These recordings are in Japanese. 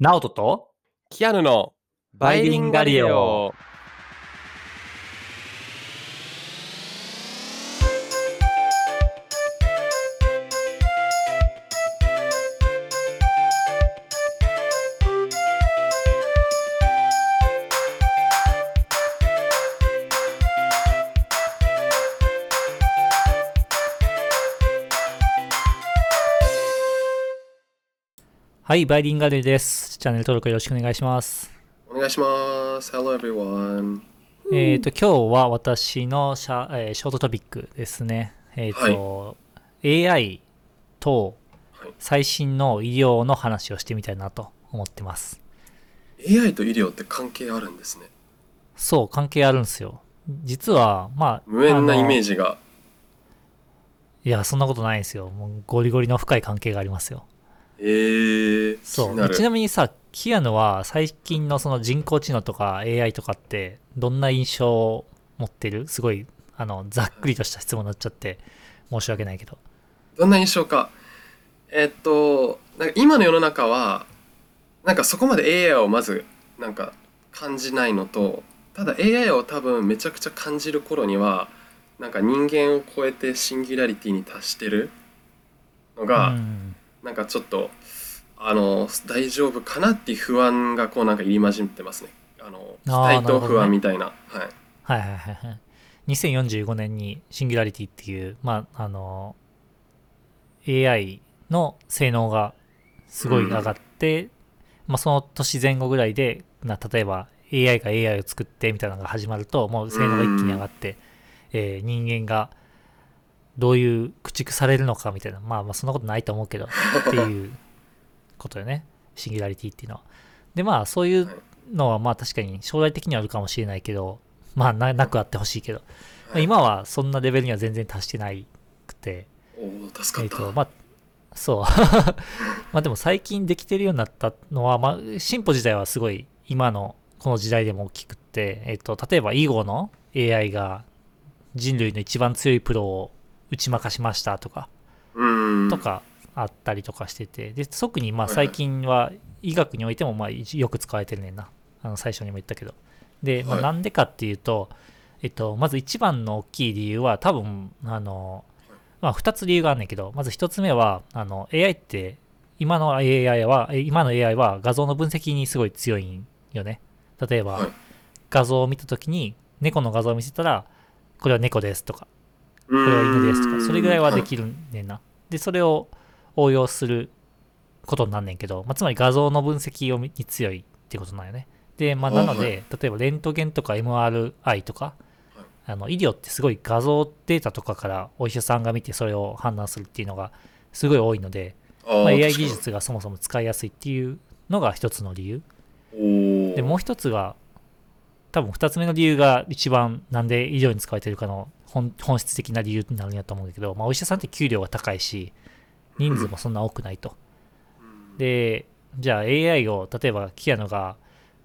ナオトとキアヌのバイリンガリオ。はい、バイリンガルです。チャンネル登録よろしくお願いします。お願いします。Hello everyone. えっ、と、今日は私のシャ,、えーショートトピックですね。えっ、と、AI とはい最新の医療の話をしてみたいなと思ってます。AI と医療って関係あるんですね。そう、関係あるんですよ。実は、まあ、無縁なイメージ。ジが。いや、そんなことないんですよ。もうゴリゴリの深い関係がありますよ。えー、そう。ちなみにさ、キアヌは最近のその人工知能とか AI とかってどんな印象を持ってる？すごい、あの、ざっくりとした質問になっちゃって申し訳ないけど。どんな印象か。えっと、なんか今の世の中は、なんかそこまで AI をまず、なんか感じないのと、ただ AI を多分めちゃくちゃ感じる頃には、なんか人間を超えてシンギュラリティに達してるのが、うんなんかちょっとあの大丈夫かなっていう不安がこうなんか入り混じってますね。あの期あー待となるほどね不安みたいな。はい。はいはいはいはい。2045年にシンギュラリティっていう、まあ、あの、AI の性能がすごい上がって、まあ、その年前後ぐらいで、な例えば AI が AI を作ってみたいなのが始まると、もう性能が一気に上がって、えー人間がどういう駆逐されるのかみたいな、まあまあそんなことないと思うけど、っていうことよね。シンギュラリティっていうのは。で、まあそういうのはまあ確かに将来的にはあるかもしれないけど、まあななくあってほしいけど、まあはい今はそんなレベルには全然達してないくて、おお助えっ、かった。と、まあ、そう。まあでも最近できてるようになったのは、まあ進歩自体はすごい今のこの時代でも大きくって、えっ、と、例えば囲碁の AI が人類の一番強いプロを打ち負かしましたとか、うん。とかあったりとかしてて、で、特にまあ最近は医学においてもまあよく使われてるねんな。あの最初にも言ったけど。で、まあはいなんでかっていうと、えっと、まず一番の大きい理由は多分、あの、まあ二つ理由があるんだけど、まず一つ目は、あの、AI って、今の AI は、え今の AI は画像の分析にすごい強いんよね。例えば、はい画像を見たときに、猫の画像を見せたら、これは猫ですとか、ここれは犬ですとか、それぐらいはできるねんな。で、それを応用することになんねんけど、まあ、つまり画像の分析をに強いってことなんよね。で、まあ、なので、例えばレントゲンとか MRI とか、あの医療ってすごい画像データとかからお医者さんが見てそれを判断するっていうのがすごい多いので、まあ、AI 技術がそもそも使いやすいっていうのが一つの理由。で、もう一つが、多分二つ目の理由が一番なんで医療に使われてるかの本本質的な理由になるんやと思うんだけど、まあ、お医者さんって給料が高いし、人数もそんな多くないと。で、じゃあ AI を、例えばキアノが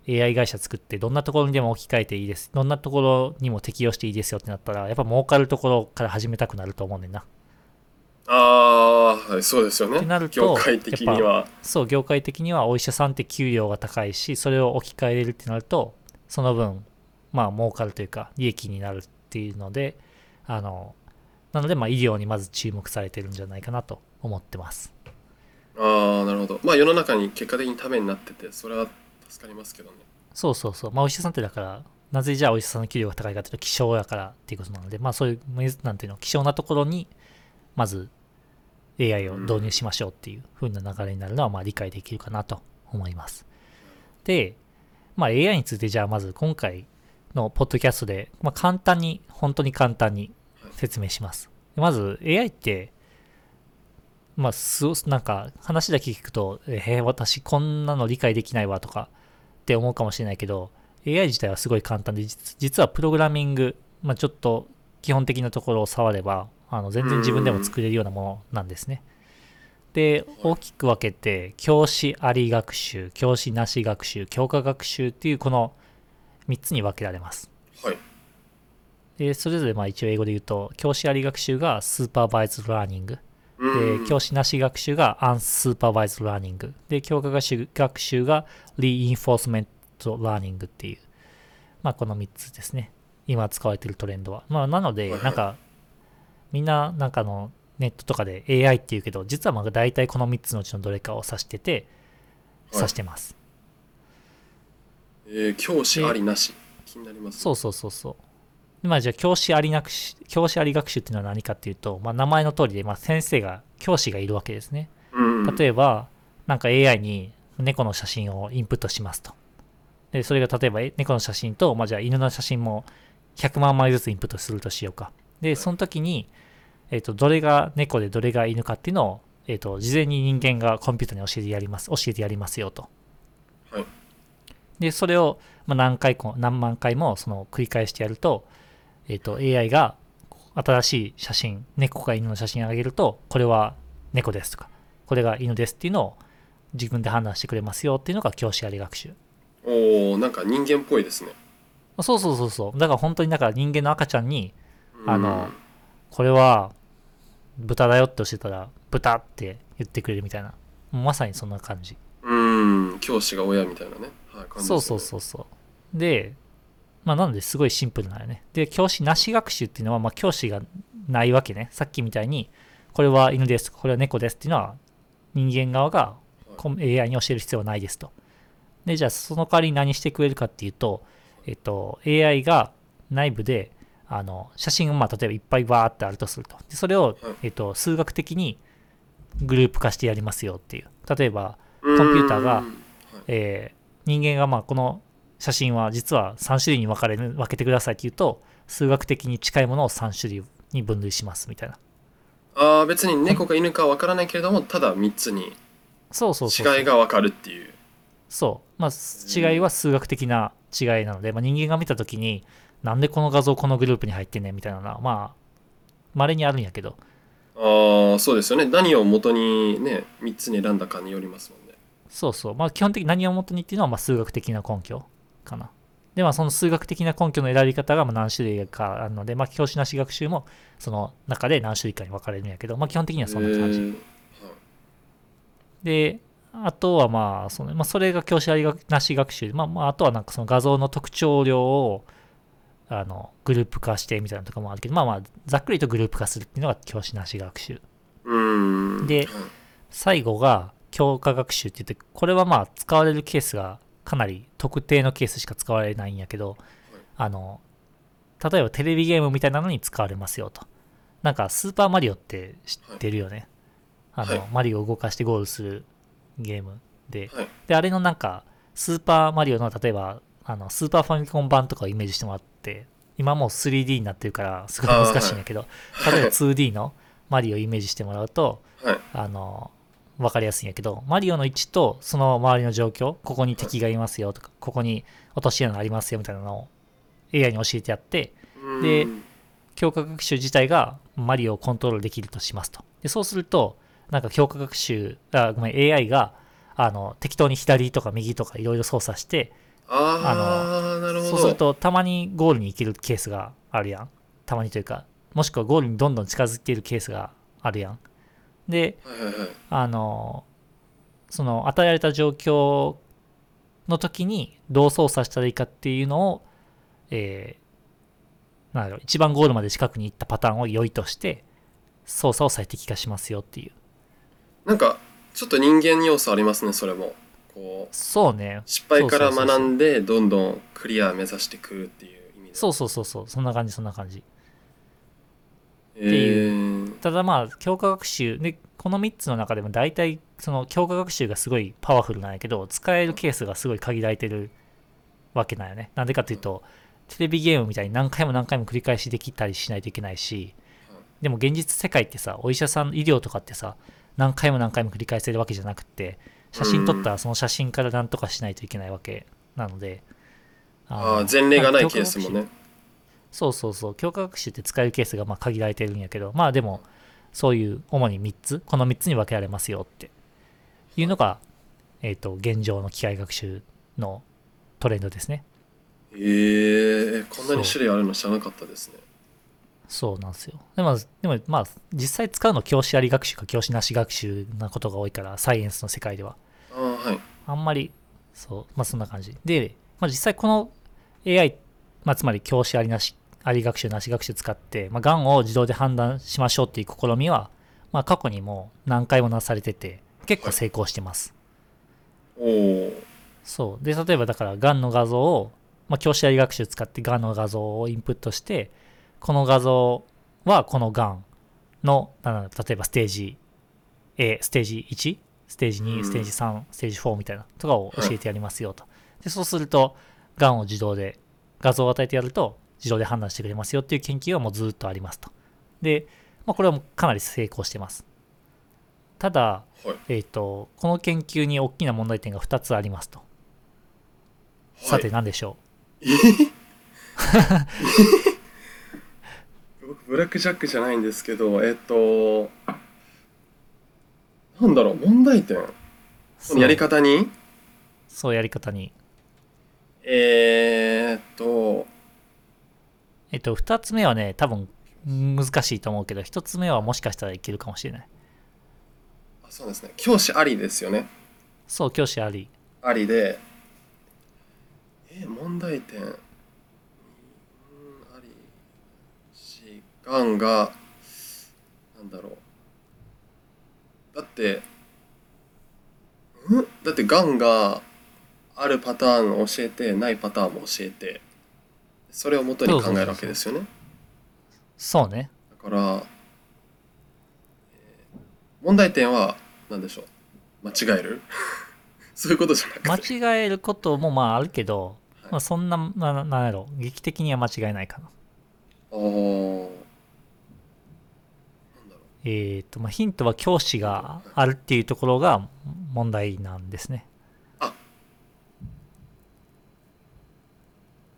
AI 会社作ってどんなところにでも置き換えていいです。どんなところにも適用していいですよってなったら、やっぱ儲かるところから始めたくなると思うねんな。ああ、はい、そうですよねってなる。と業界的には。そう、業界的にはお医者さんって給料が高いし、それを置き換えれるってなると、その分、まあ、儲かるというか、利益になるっていうので、あの、なので、まあ、医療にまず注目されてるんじゃないかなと思ってます。ああ、なるほど。まあ世の中に結果的にためになってて、それは助かりますけどね。そうそうそう。まあ、お医者さんってだから、なぜじゃあお医者さんの給料が高いかというと、希少やからっていうことなので、まあ、そういう、なんていうの、希少なところに、まず AI を導入しましょうっていう風な流れになるのは、まあ、理解できるかなと思います。で、まあ、AI について、じゃあ、まず今回のポッドキャストで、まあ、簡単に、本当に簡単に説明します。まず、AI って、まあ、すなんか、話だけ聞くと、えー、私こんなの理解できないわとかって思うかもしれないけど、AI 自体はすごい簡単で、実はプログラミング、まあ、ちょっと基本的なところを触れば、あの全然自分でも作れるようなものなんですね。で、大きく分けて、教師あり学習、教師なし学習、教科学習っていうこの3つに分けられます。はい。で、それぞれまあ一応英語で言うと、教師あり学習がスーパーバイズラーニング。うんで、教師なし学習が unsupervised learning。で、教科学習学習が reinforcement learning っていう、まあ、この3つですね。今使われてるトレンドは。まあ、なので、なんか、みんな、なんかあの、ネットとかで AI って言うけど、実はまあ大体この3つのうちのどれかを指してて、はい指してます。えー教師ありなし気になりますそうそうそうそう。でまあじゃあ教師ありなくし、教師あり学習っていうのは何かっていうと、まあ名前の通りで、まあ先生が、教師がいるわけですね。うん例えば、なんか AI に猫の写真をインプットしますと。で、それが例えばえ猫の写真と、まあじゃあ犬の写真も100万枚ずつインプットするとしようか。で、その時に、えっ、と、どれが猫でどれが犬かっていうのを、えっ、と、事前に人間がコンピューターに教えてやります、教えてやりますよと。はいで、それを、まあ、何回も、何万回も、その、繰り返してやると、えっ、と、AI が新しい写真、猫か犬の写真をあげると、これは猫ですとか、これが犬ですっていうのを自分で判断してくれますよっていうのが教師あり学習。おおなんか人間っぽいですねそうそうそうそう。だから本当にだから人間の赤ちゃんに、うんあのこれは豚だよって教えたら、豚って言ってくれるみたいな。まさにそんな感じ。うん教師が親みたいなね、はい、感じそうそうそうそう。で、まあなのですごいシンプルなんよね。で、教師なし学習っていうのは、まあ教師がないわけね。さっきみたいに、これは犬です、これは猫ですっていうのは、人間側がこ AI に教える必要はないですと。で、じゃあその代わりに何してくれるかっていうと、えっと、AI が内部で、あの、写真がまあ例えばいっぱいバーってあるとすると。でそれをはい、えっと、数学的にグループ化してやりますよっていう。例えば、コンピューターがはい、えー人間がまあこの写真は実は3種類に分かれる分けてくださいって言うと数学的に近いものを3種類に分類しますみたいな。ああ別に猫か犬かわからないけれどもただ3つにそうそうそう。違いがわかるっていう。そう。まあ違いは数学的な違いなので、まあ、人間が見た時になんでこの画像このグループに入ってんねんみたいなのはまあ稀にあるんやけど。ああそうですよね。何を元にね3つに選んだかによりますもんね。そうそう。まあ基本的に何をもとにっていうのはまあ数学的な根拠かな。でまあその数学的な根拠の選び方がまあ何種類かあるのでまあ教師なし学習もその中で何種類かに分かれるんやけどまあ基本的にはそんな感じ、へーはい。で、あとはまあ、そのまあ、それが教師ありがなし学習。で、まあ、まあ、あとはなんかその画像の特徴量を、あの、グループ化してみたいなのとかもあるけど、まあまあ、ざっくりとグループ化するっていうのが教師なし学習。ではい最後が強化学習って言って、これはまあ、使われるケースがかなり特定のケースしか使われないんやけど、あの、例えばテレビゲームみたいなのに使われますよと。なんか、スーパーマリオって知ってるよね。あの、はい。マリオを動かしてゴールするゲームで、はい。で、あれのなんか、スーパーマリオの例えば、あの、スーパーファミコン版とかをイメージしてもらって、今もう 3D になってるから、すごい難しいんやけど、例えば 2D のマリオをイメージしてもらうと、はい。あの、わかりやすいんやけど、マリオの位置とその周りの状況、ここに敵がいますよとか、ここに落とし穴がありますよみたいなのを AI に教えてやって、で強化学習自体がマリオをコントロールできるとしますと。でそうすると、なんか強化学習、あごめん、AI があの適当に左とか右とかいろいろ操作して、ああなるほどそうするとたまにゴールに行けるケースがあるやん。たまにというか、もしくはゴールにどんどん近づいているケースがあるやん。で、はいはいはいあの、その与えられた状況の時にどう操作したらいいかっていうのを、えー、なんだろう、一番ゴールまで近くに行ったパターンを良いとして、操作を最適化しますよっていう。なんかちょっと人間要素ありますねそれもこうそうね。失敗から学んでどんどんクリア目指してくるっていう意味でそうそうそうそう。そんな感じ、そんな感じ。えー、ただまあ、強化学習、で、この3つの中でも大体、その強化学習がすごいパワフルなんやけど、使えるケースがすごい限られてるわけなんよね。なんでかっていうと、テレビゲームみたいに何回も何回も繰り返しできたりしないといけないし、でも現実世界ってさ、お医者さん、医療とかってさ、何回も何回も繰り返せるわけじゃなくて、写真撮ったらその写真から何とかしないといけないわけなので、ああ前例がないケースもね。そうそうそう、強化学習って使えるケースがまあ限られてるんやけど、まあでも、そういう主に3つ、この3つに分けられますよっていうのが、えっ、と、現状の機械学習のトレンドですね。えー、こんなに種類あるの知らなかったですねそうなんですよ。でも、でもまあ、実際使うの教師あり学習か教師なし学習なことが多いから、サイエンスの世界では。ああはいあんまり、そう、まあそんな感じ。で、まあ実際この AI、まあつまり教師ありなし、あり学習なし学習使って、まあ、がんを自動で判断しましょうっていう試みは、まあ過去にも何回もなされてて、結構成功してます。おおそう。で、例えばだから、がんの画像を、まあ、教師あり学習使ってがんの画像をインプットして、この画像はこのがんの、例えばステージ A、ステージ 1? ステージ2、うんステージ3、ステージ4みたいなとかを教えてやりますよと。で、そうすると、がんを自動で、画像を与えてやると、自動で判断してくれますよっていう研究はもうずっとありますと。で、まあ、これはもうかなり成功してます。ただ、はいえっ、と、この研究に大きな問題点が2つありますと。さてはい何でしょ僕 ブラックジャックじゃないんですけどえっとなんだろう問題点。う。そのやり方に？そうやり方に。えー、っと。えっと、2つ目はね、多分難しいと思うけど、1つ目はもしかしたらいけるかもしれない。あそうですね。教師ありですよね。そう、教師あり。ありで。え問題点うんありしがんがなんだろう。だってん？だってがんがあるパターンを教えてないパターンも教えてそれを元に考えるわけですよね。そうね。だから、えー問題点は何でしょう。間違える？そういうことじゃなくて。間違えることもまああるけど、はい。まあ、そんな、ななんやろ、劇的には間違いないかな。あー。なんだろえっ、と、まあ、ヒントは教師があるっていうところが問題なんですね。う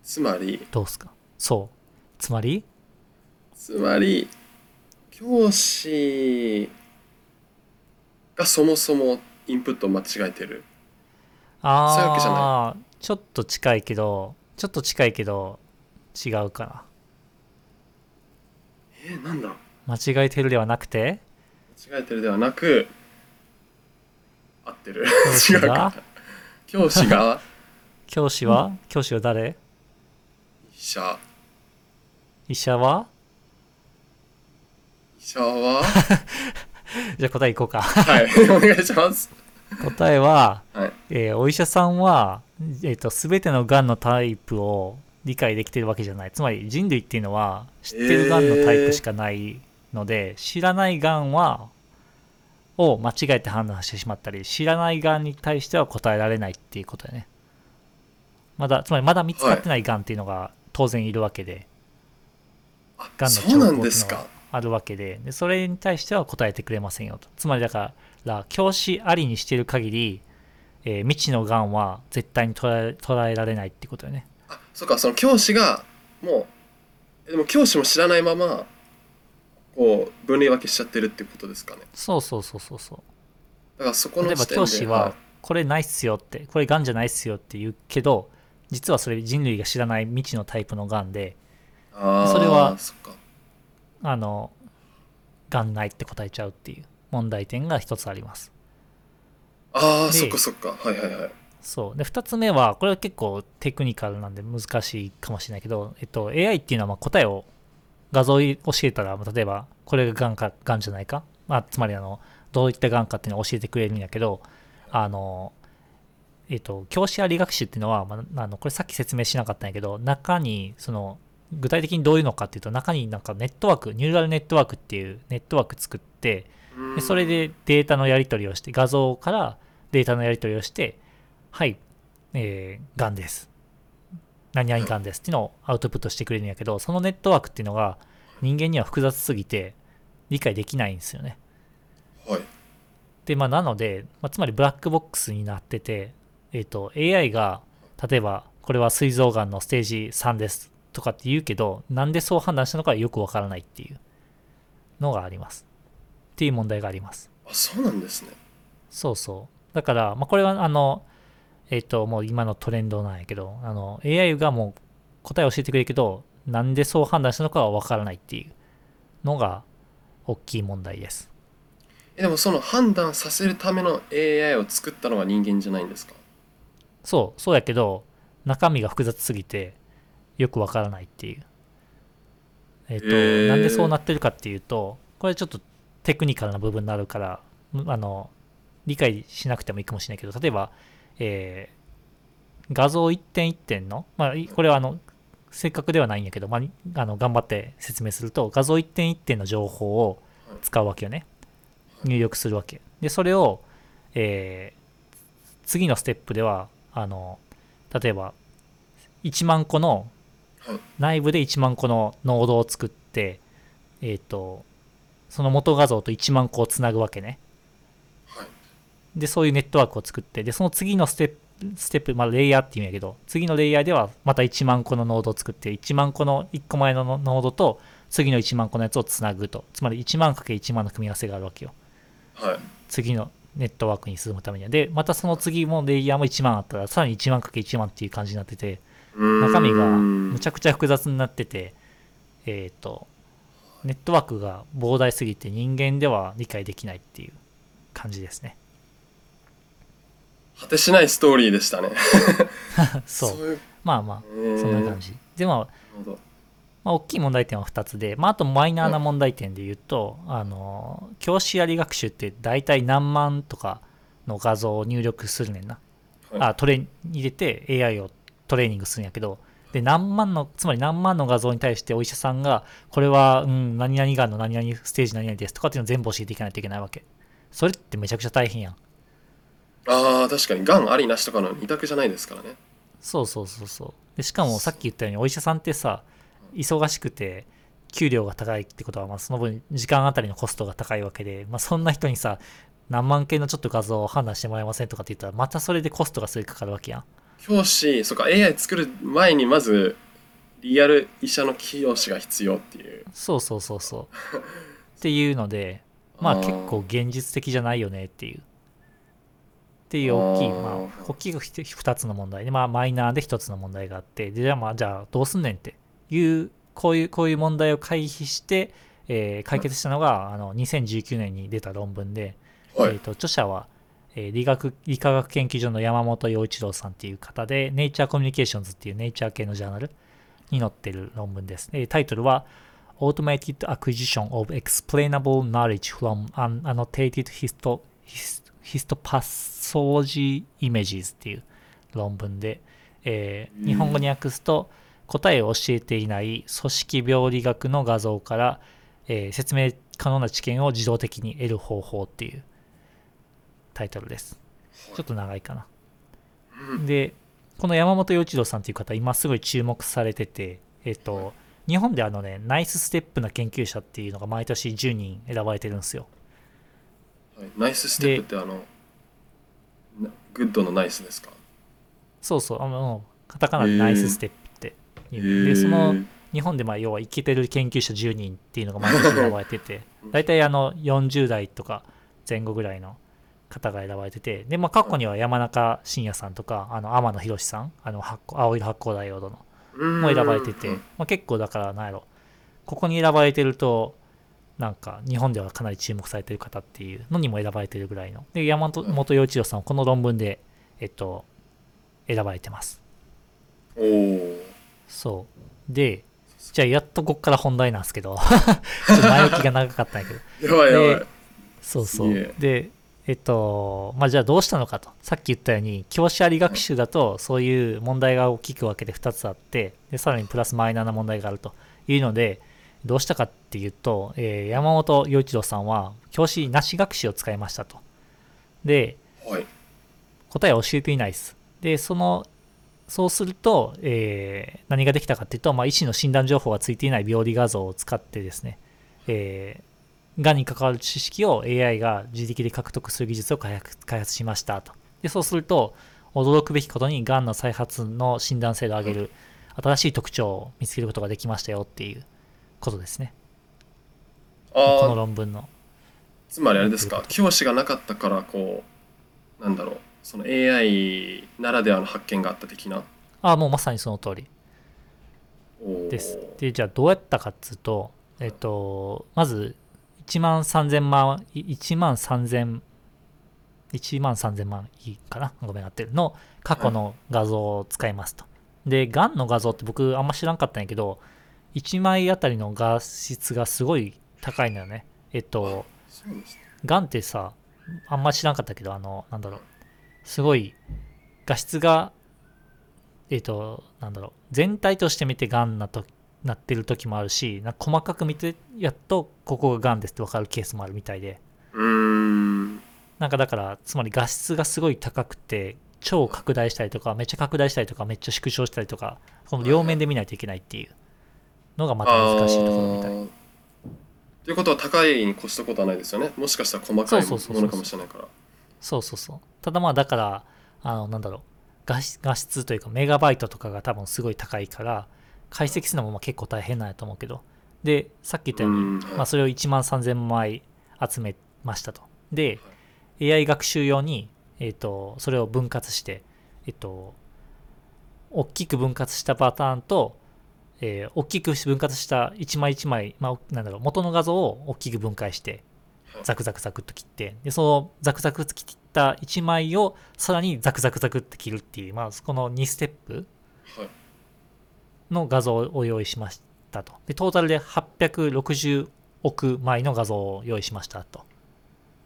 つまり？どうすか？そう。つまり？つまり？教師がそもそもインプットを間違えてる。ああ、ちょっと近いけど、ちょっと近いけど、違うかな。えー、なんだ？ろう間違えてるではなくて、間違えてるではなく合ってる。教師 違う教師が？教師は？教師は誰？医者。医者は？医者は？じゃあ答えいこうか。はいお願いします。答えは、はい。えーお医者さんは、えー、と全てのがんのタイプを理解できてるわけじゃない。つまり人類っていうのは知ってるがんのタイプしかないので、知らないがんはを間違えて判断してしまったり知らないがんに対しては答えられないっていうことだよね。まだつまりまだ見つかってないがんっていうのが当然いるわけで、あがんの兆候があるわけででそれに対しては答えてくれませんよと。つまりだから教師ありにしている限り、えー未知のがんは絶対に捉え捉えられないってことよね。あそうかその教師がもうえでも教師も知らないままこう分類分けしちゃってるってことですかね。そうそうそうそうそう。だからそこの例えば教師はこれないっすよってこれがんじゃないっすよって言うけど実はそれ人類が知らない未知のタイプのがんでそれはあのがんないって答えちゃうっていう問題点が一つあります。でああそっかそっか。はいはいはい。そう。で、二つ目は、これは結構テクニカルなんで難しいかもしれないけど、えっと、AI っていうのはまあ答えを、画像を教えたら、例えば、これががんか、がんじゃないか、まあ、つまり、あの、どういったがんかっていうのを教えてくれるんやけど、あの、えっと、教師あり学習っていうのは、まあ、あのこれさっき説明しなかったんやけど、中に、その、具体的にどういうのかっていうと、中になんかネットワーク、ニューラルネットワークっていうネットワーク作って、うんでそれでデータのやり取りをして、画像からデータのやり取りをして、はい、えー、がんです。何々がんですっていうのをアウトプットしてくれるんやけど、そのネットワークっていうのが人間には複雑すぎて理解できないんですよね。はいで、まあ、なので、まあ、つまりブラックボックスになってて、えっ、と、AI が、例えば、これは膵臓がんのステージ3ですとかって言うけど、なんでそう判断したのかよくわからないっていうのがあります。っていう問題があります。あそうなんですねそうそう。だから、まあ、これは、あの、えっ、と、もう今のトレンドなんやけど、あの、AI がもう答えを教えてくれるけど、なんでそう判断したのかはわからないっていうのが大きい問題です。えでもその判断させるための AI を作ったのが人間じゃないんですか？そうそうやけど中身が複雑すぎてよくわからないっていう。えっ、と、へー。なんでそうなってるかっていうとこれちょっとテクニカルな部分になるからあの理解しなくてもいいかもしれないけど例えば、えー画像一点一点の、まあ、これはあの正確ではないんやけど、まあ、あの頑張って説明すると画像一点一点の情報を使うわけよね。入力するわけ。でそれを、えー次のステップではあの例えば1万個の内部で1万個のノードを作ってえっ、とその元画像と1万個をつなぐわけね。でそういうネットワークを作ってでその次のステップステップ、まあ、レイヤーっていうんやけど次のレイヤーではまた1万個のノードを作って1万個の1個前のノードと次の1万個のやつをつなぐと。つまり1万 ×1 万の組み合わせがあるわけよ。はい。次のネットワークに進むためには。でまたその次もレイヤーも1万あったらさらに1万 ×1 万っていう感じになってて中身がむちゃくくちゃ複雑になっててえっ、とネットワークが膨大すぎて人間では理解できないっていう感じですね果てしないストーリーでしたね。そう。まあまあそんな感じ。じでもなるほど。まあ、大きい問題点は2つで、まあ、あとマイナーな問題点で言うと、あの教師やり学習って大体何万とかの画像を入力するねんな、はい。あトレ入れて AI をトレーニングするんやけどで何万のつまり何万の画像に対してお医者さんがこれは、うん、何々がんの何々ステージ何々ですとかっていうのを全部教えていかないといけないわけ。それってめちゃくちゃ大変やんああ確かにがんありなしとかの二択じゃないですからね。そうそうそうそう。でしかもさっき言ったようにお医者さんってさ忙しくて給料が高いってことは、まあ、その分時間あたりのコストが高いわけで、まあ、そんな人にさ何万件のちょっと画像を判断してもらえませんとかって言ったらまたそれでコストがすごいかかるわけやん。教師そっか AI 作る前にまずリアル医者の教師が必要っていう。そうそうそうそう。っていうのでまあー。結構現実的じゃないよねっていうっていう大きいまあ大きく2つの問題でまあマイナーで1つの問題があって。でじゃあまあじゃあどうすんねんっていうこういうこういう問題を回避して、えー解決したのがあの2019年に出た論文で、はい。えー、と著者は、えー理学理化学研究所の山本洋一郎さんっていう方で、ネイチャーコミュニケーションズっていうネイチャー系のジャーナルに載ってる論文です。えータイトルは Automated Acquisition of Explainable Knowledge from Unannotated Histo Hist Histopathology Images っていう論文で、えー日本語に訳すと答えを教えていない組織病理学の画像から、えー説明可能な知見を自動的に得る方法っていうタイトルです。ちょっと長いかな。うんで、この山本洋一郎さんという方、今すごい注目されてて、えっと、日本であのね、ナイスステップな研究者っていうのが毎年10人選ばれてるんですよ。はい。ナイスステップってあのなグッドのナイスですか？そうそう、あの、カタカナでナイスステップって言う。で、その日本でまあ要はイケてる研究者10人っていうのが毎年選ばれてて、大体あの40代とか前後ぐらいの方が選ばれてて、で、まあ過去には山中伸也さんとか、あの天野博さん、あの発光青色発光ダイオードのうん。も選ばれてて、うん。まあ、結構だからなんやろ。ここに選ばれてるとなんか日本ではかなり注目されてる方っていうのにも選ばれてるぐらいの。で山本洋一郎さんはこの論文でえっと選ばれてます。おおそう。でじゃあやっとこっから本題なんですけど。ちょっと前置きが長かったんやけど。やばいやばい。そうそう。でえっとまあじゃあどうしたのかと。さっき言ったように教師あり学習だとそういう問題が大きく分けて2つあってでさらにプラスマイナーな問題があるというのでどうしたかっていうと、えー山本洋一郎さんは教師なし学習を使いましたと。ではい。答えを教えていないです。でそのそうすると、えー何ができたかっていうと、まあ、医師の診断情報がついていない病理画像を使ってですね、えーがんに関わる知識を AI が自力で獲得する技術を開発開発しましたと。でそうすると、驚くべきことにがんの再発の診断精度を上げる新しい特徴を見つけることができましたよっていうことですね。このああ論文の。つまりあれですか教師がなかったからこうなんだろう。その AI ならではの発見があった的な。あもうまさにその通り。おー。です。で、じゃあどうやったかっつうと、えっと、まず、1万3000万、1万3000、1万3000万いいかな？ごめんなってるの。過去の画像を使いますと。で、ガンの画像って僕あんま知らんかったんやけど、1枚あたりの画質がすごい高いのよね。えっと、ガンってさ、あんま知らんかったけど、あの、なんだろう、すごい画質が、えっと、なんだろう、全体として見てガンなとなってる時もあるし、な細かく見て、やっとここがガンですって分かるケースもあるみたいで、うーん。なんかだから、つまり画質がすごい高くて、超拡大したりとか、めっちゃ拡大したりとか、めっちゃ縮小したりとか、この両面で見ないといけないっていうのがまた難しいところみたい。ということは高いに越したことはないですよねもしかしたら細かいものかもしれないからそうそうそう。ただまあだから、あの、なんだろう、画質画質というかメガバイトとかが多分すごい高いから、解析するのもまあ結構大変なんやと思うけど。で、さっき言ったように、うんはいまあそれを1万3000枚集めましたと。で、AI 学習用に、えっ、と、それを分割して、えっ、と、大きく分割したパターンと、えー大きく分割した1枚1枚、まあ、なんだろう、元の画像を大きく分解して、はいザクザクザクっと切って、で、そのザクザク切った1枚をさらにザクザクザクって切るっていう、まあ、この2ステップはいの画像を用意しましたと。で、トータルで860億枚の画像を用意しましたと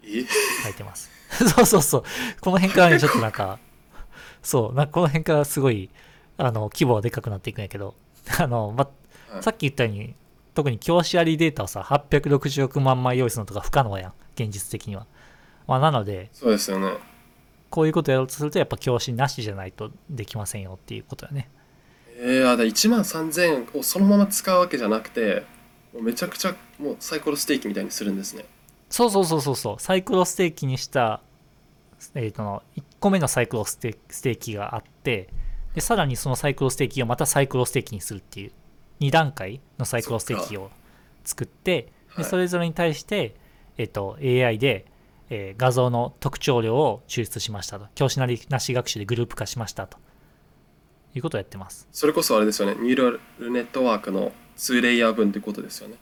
え？書いてます。そうそうそう。この辺からね、ちょっとなんか、そう、なんかこの辺からすごい、あの、規模はでかくなっていくんやけど、あの、ま、はいさっき言ったように、特に教師ありデータをさ、860億万枚用意するのとか不可能やん、現実的には。まあ、なので、そうですよね。こういうことやろうとすると、やっぱ教師なしじゃないとできませんよっていうことやね。えー、あだ1万3000をそのまま使うわけじゃなくてもうめちゃくちゃもうサイコロステーキみたいにするんですね。そうそうそうそうそう、サイクロステーキにした、えー、との1個目のサイクロステステーキがあって、で、さらにそのサイクロステーキをまたサイクロステーキにするっていう、2段階のサイクロステーキを作って、ではいそれぞれに対して、えっ、と、AI で、えー画像の特徴量を抽出しましたと。教師なりなし学習でグループ化しましたと。いうことをやってます。それこそあれですよねニューラルネットワークの2レイヤー分ってことですよね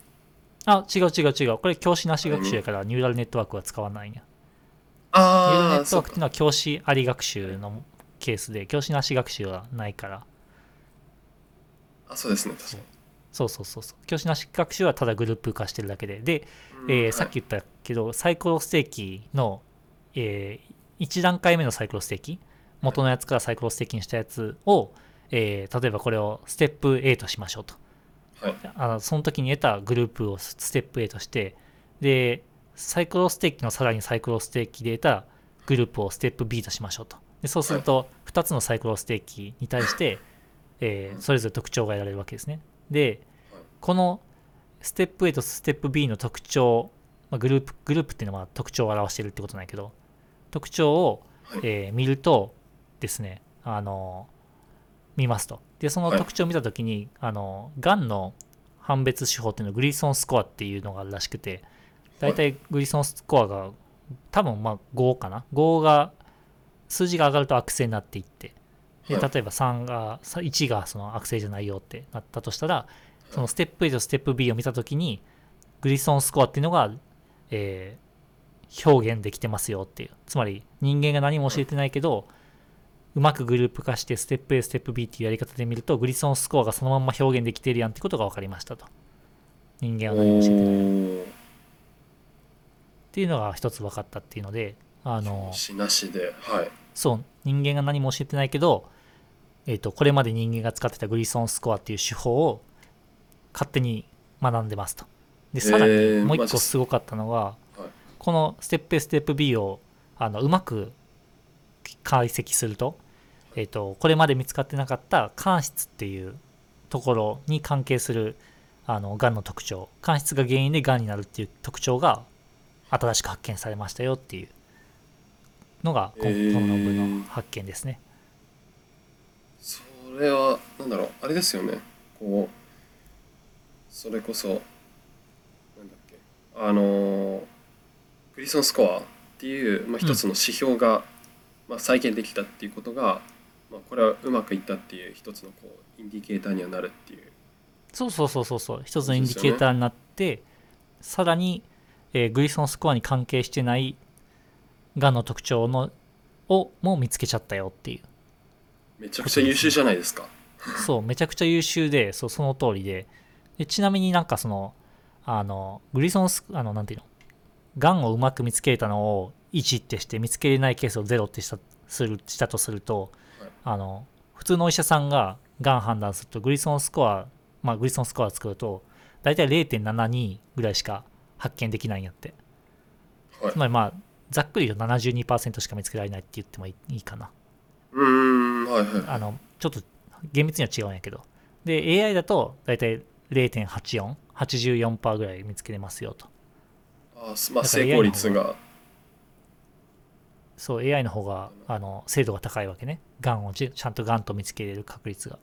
あ、違う違う違う。これ教師なし学習やからニューラルネットワークは使わないんや。ニューラルあネットワークっていうのは教師あり学習のケースで、教師なし学習はないから。あそうですね確かにそうそうそうそう。教師なし学習はただグループ化してるだけで。で、えーうんさっき言ったけど、サイクロステーキの、え1段階目のサイクロステーキ、元のやつからサイクロステーキにしたやつを、えー例えばこれをステップ A としましょうと。はいあのその時に得たグループをステップ A として、で、サイクロステーキのさらにサイクロステーキで得たグループをステップ B としましょうと。でそうすると、2つのサイクロステーキに対して、えーそれぞれ特徴が得られるわけですね。で、このステップ A とステップ B の特徴、まあ、グループ、グループっていうのは特徴を表してるってことなんやけど、特徴を、はいえー見るとですね、あの見ますと。で、そのはい特徴を見たときに、あの、がんの判別手法っていうのをグリーソンスコアっていうのがあるらしくて、だいたいグリーソンスコアが多分まあ5かな ?5 が、数字が上がると悪性になっていって、ではい例えば3が、さ1がその悪性じゃないよってなったとしたら、そのステップ A とステップ B を見たときに、グリソンスコアっていうのが、えー表現できてますよっていう。つまり人間が何も教えてないけど、うまくグループ化してステップ A、ステップ B っていうやり方で見ると、グリソンスコアがそのまま表現できてるやんってことが分かりましたと。人間は何も教えてない。っおていうのが一つ分かったっていうので、あのー、しなしではいそう、人間が何も教えてないけど、えっ、と、これまで人間が使ってたグリソンスコアっていう手法を勝手に学んでますと。で、さらえにーもう一個すごかったのは、はいこのステップ A、ステップ B をあのうまく解析すると、えっ、と、これまで見つかってなかった間質っていうところに関係するあのがんの特徴、間質が原因でがんになるっていう特徴が新しく発見されましたよっていうのが今えーこの論文の発見ですね。それはなんだろうあれですよね。こうそれこそなんだっけ。あのーグリソンスコアっていう、まあ、一つの指標が、まあ、再現できたっていうことが、まあ、これはうまくいったっていう一つのこうインディケーターにはなるっていう。そうそうそうそうそう。一つのインディケーターになっってさらに、えーグリソンスコアに関係してないがんの特徴のをも見つけちゃったよっていう。めちゃくちゃ優秀じゃないですか。そうめちゃくちゃ優秀でそうその通りで。でちなみになんかそのあのグリソンスあのなんていうの？がんをうまく見つけれたのを1ってして見つけれないケースを0ってしたするしたとすると、はい。あの普通のお医者さんががん判断するとグリソンスコアまあグリソンスコア作ると大体0.72ぐらいしか発見できないんやって。はい。つまりまあざっくりと72%しか見つけられないって言ってもいいいいかな。うーんはいはい。あのちょっと厳密には違うんやけど。で AI だと大体0.8484%ぐらい見つけれますよと。あすまあ成功率が。そう AI の方があの精度が高いわけね。がんをちちゃんとがんと見つけれる確率が。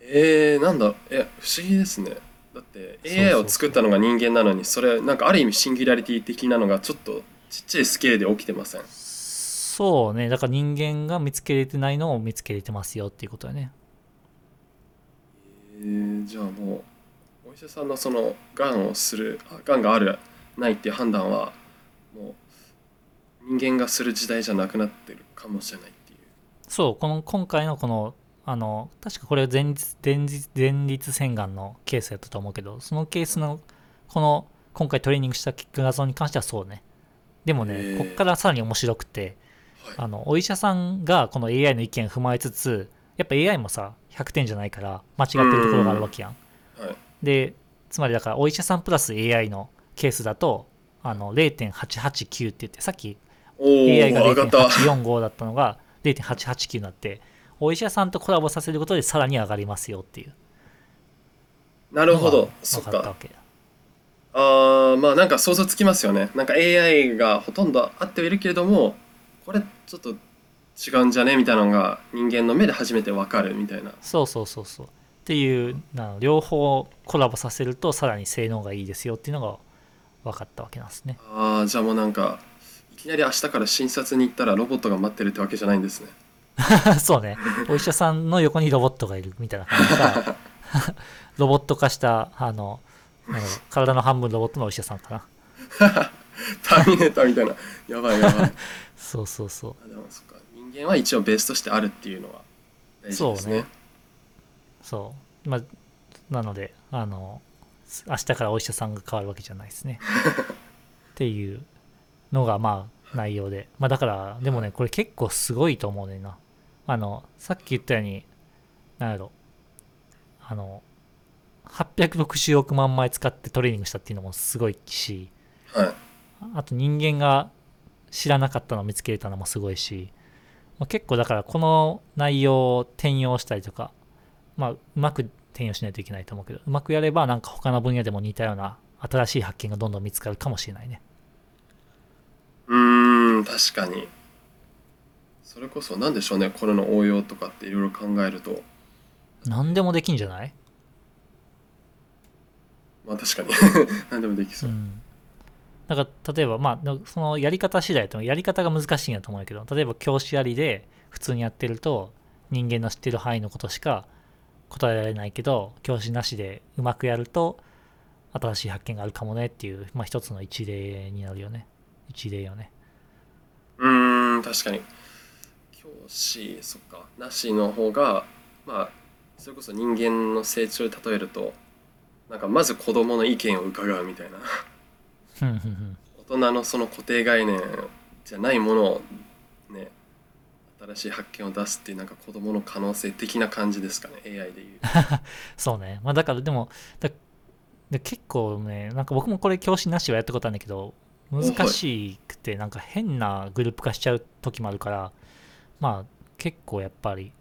えー、なんだえ不思議ですねだって AI を作ったのが人間なのにそれなんかある意味シンギュラリティ的なのがちょっとちっちゃいスケールで起きてません？そうね。だから人間が見つけれてないのを見つけれてますよっていうことだね。えー、じゃあもうお医者さんのそのがんをするあがんがあるないっていう判断はもう人間がする時代じゃなくなってるかもしれないっていう。そうこの今回のこのあの確かこれ前立前立前立腺がんのケースやったと思うけどそのケースのこの今回トレーニングした画像に関してはそうね。でもへねー。こっからさらに面白くてはい。あのお医者さんがこの AI の意見を踏まえつつやっぱ AI もさ100点じゃないから間違ってるところがあるわけやん。はい。でつまりだからお医者さんプラス AI のケースだとあの0.889って言ってさっき AI が上がった0.845だったのが0.889になってお医者さんとコラボさせることでさらに上がりますよっていう。なるほど。そっか。あーまあなんか想像つきますよね。なんか AI がほとんど合ってはいるけれどもこれちょっと違うんじゃねみたいなのが人間の目で初めてわかるみたいな。そうそうそうそう。っていうなの両方コラボさせるとさらに性能がいいですよっていうのが分かったわけなんですね。ああじゃあもうなんかいきなり明日から診察に行ったらロボットが待ってるってわけじゃないんですね そうね。お医者さんの横にロボットがいるみたいな感じか ロボット化したあの体の半分ロボットのお医者さんかな。ターミネーターみたいな。やばいやばい。そうそうそう。あでもそっか。人間は一応ベースとしてあるっていうのは大事ですね。そう。ねそうまあなのであの明日からお医者さんが変わるわけじゃないですね。っていうのがまあ内容で。まあだからでもねこれ結構すごいと思うねんなあのさっき言ったようになんやろ。あの860億万枚使ってトレーニングしたっていうのもすごいしはい。あと人間が知らなかったのを見つけれたのもすごいし、まあ、結構だからこの内容を転用したりとか、まあ、うまく転用しないといけないと思うけどうまくやればなんか他の分野でも似たような新しい発見がどんどん見つかるかもしれないね。うーん確かにそれこそ何でしょうねこれの応用とかっていろいろ考えると。何でもできんじゃない？まあ確かに。何でもできそう。う、ん。だから例えばまあそのやり方次第とやり方が難しいんやと思うけど例えば教師ありで普通にやってると人間の知ってる範囲のことしか答えられないけど教師なしでうまくやると新しい発見があるかもねっていう、まあ、一つの一例になるよね。一例よね。うーん確かに教師そっかなしの方がまあそれこそ人間の成長で例えるとなんかまず子供の意見を伺うみたいな大人のその固定概念じゃないものをね新しい発見を出すっていうなんか子供の可能性的な感じですかね AI でいう そうね。まあだからでも、だで結構ね、なんか僕もこれ教師なしはやったことあるんだけど、難しくて、なんか変なグループ化しちゃう時もあるから、まあ結構やっぱり、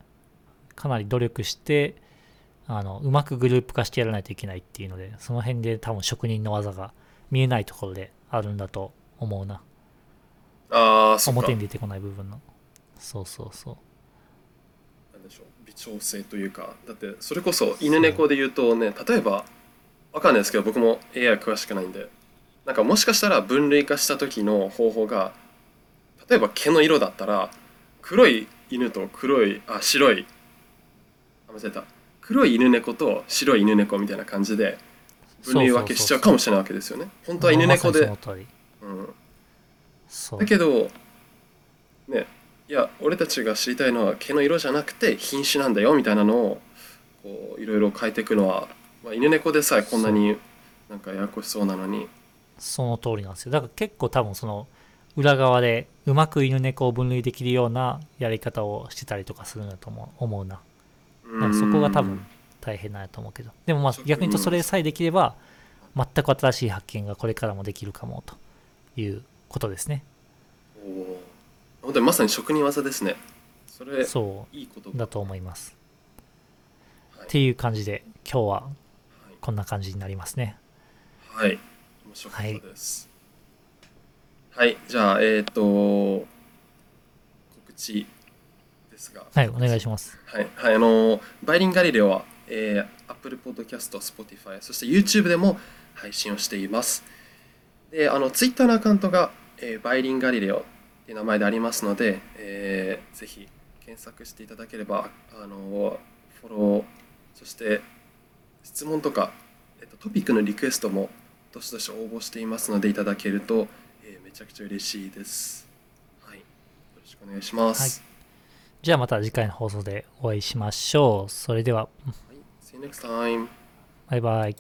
かなり努力して、あの、うまくグループ化してやらないといけないっていうので、その辺で多分職人の技が見えないところであるんだと思うな。ああそっか表に出てこない部分の。そうそうそう。なんでしょう微調整というかだってそれこそ犬猫で言うとね例えばわかんないですけど僕も AI 詳しくないんでなんかもしかしたら分類化した時の方法が例えば毛の色だったら黒い犬と黒いあ白い。あ間違えた。黒い犬猫と白い犬猫みたいな感じで分類分けしちゃうかもしれないわけですよね。本当は犬猫で、まうん、だけどねいや俺たちが知りたいのは毛の色じゃなくて品種なんだよみたいなのをこういろいろ変えていくのは、まあ、犬猫でさえこんなになんかややこしそうなのに。その通りなんですよ。だから結構多分その裏側でうまく犬猫を分類できるようなやり方をしてたりとかするんだと思う思うな。だからそこが多分大変なんやと思う。けどでもまあ逆に言うとそれさえできれば全く新しい発見がこれからもできるかもということですね。おー。本当にまさに職人技ですね。それそいいことうだと思います。はい。っていう感じで今日はこんな感じになりますね。はい、面白かったです。はい、じゃあ、えっ、と、告知ですが。はいお願いしますはい、はい、あの、バイリンガリレオは、えー、Apple Podcast、Spotify、そして YouTube でも配信をしています。で、あの、Twitter のアカウントが、えーバイリンガリレオっていう名前でありますので、えーぜひ検索していただければ、あの、フォロー、そして質問とか、えっと、トピックのリクエストもどしどし応募していますのでいただけると、えーめちゃくちゃ嬉しいです。はい、よろしくお願いします。じゃあまた次回の放送でお会いしましょうそれでははい、See you next time. バイバイ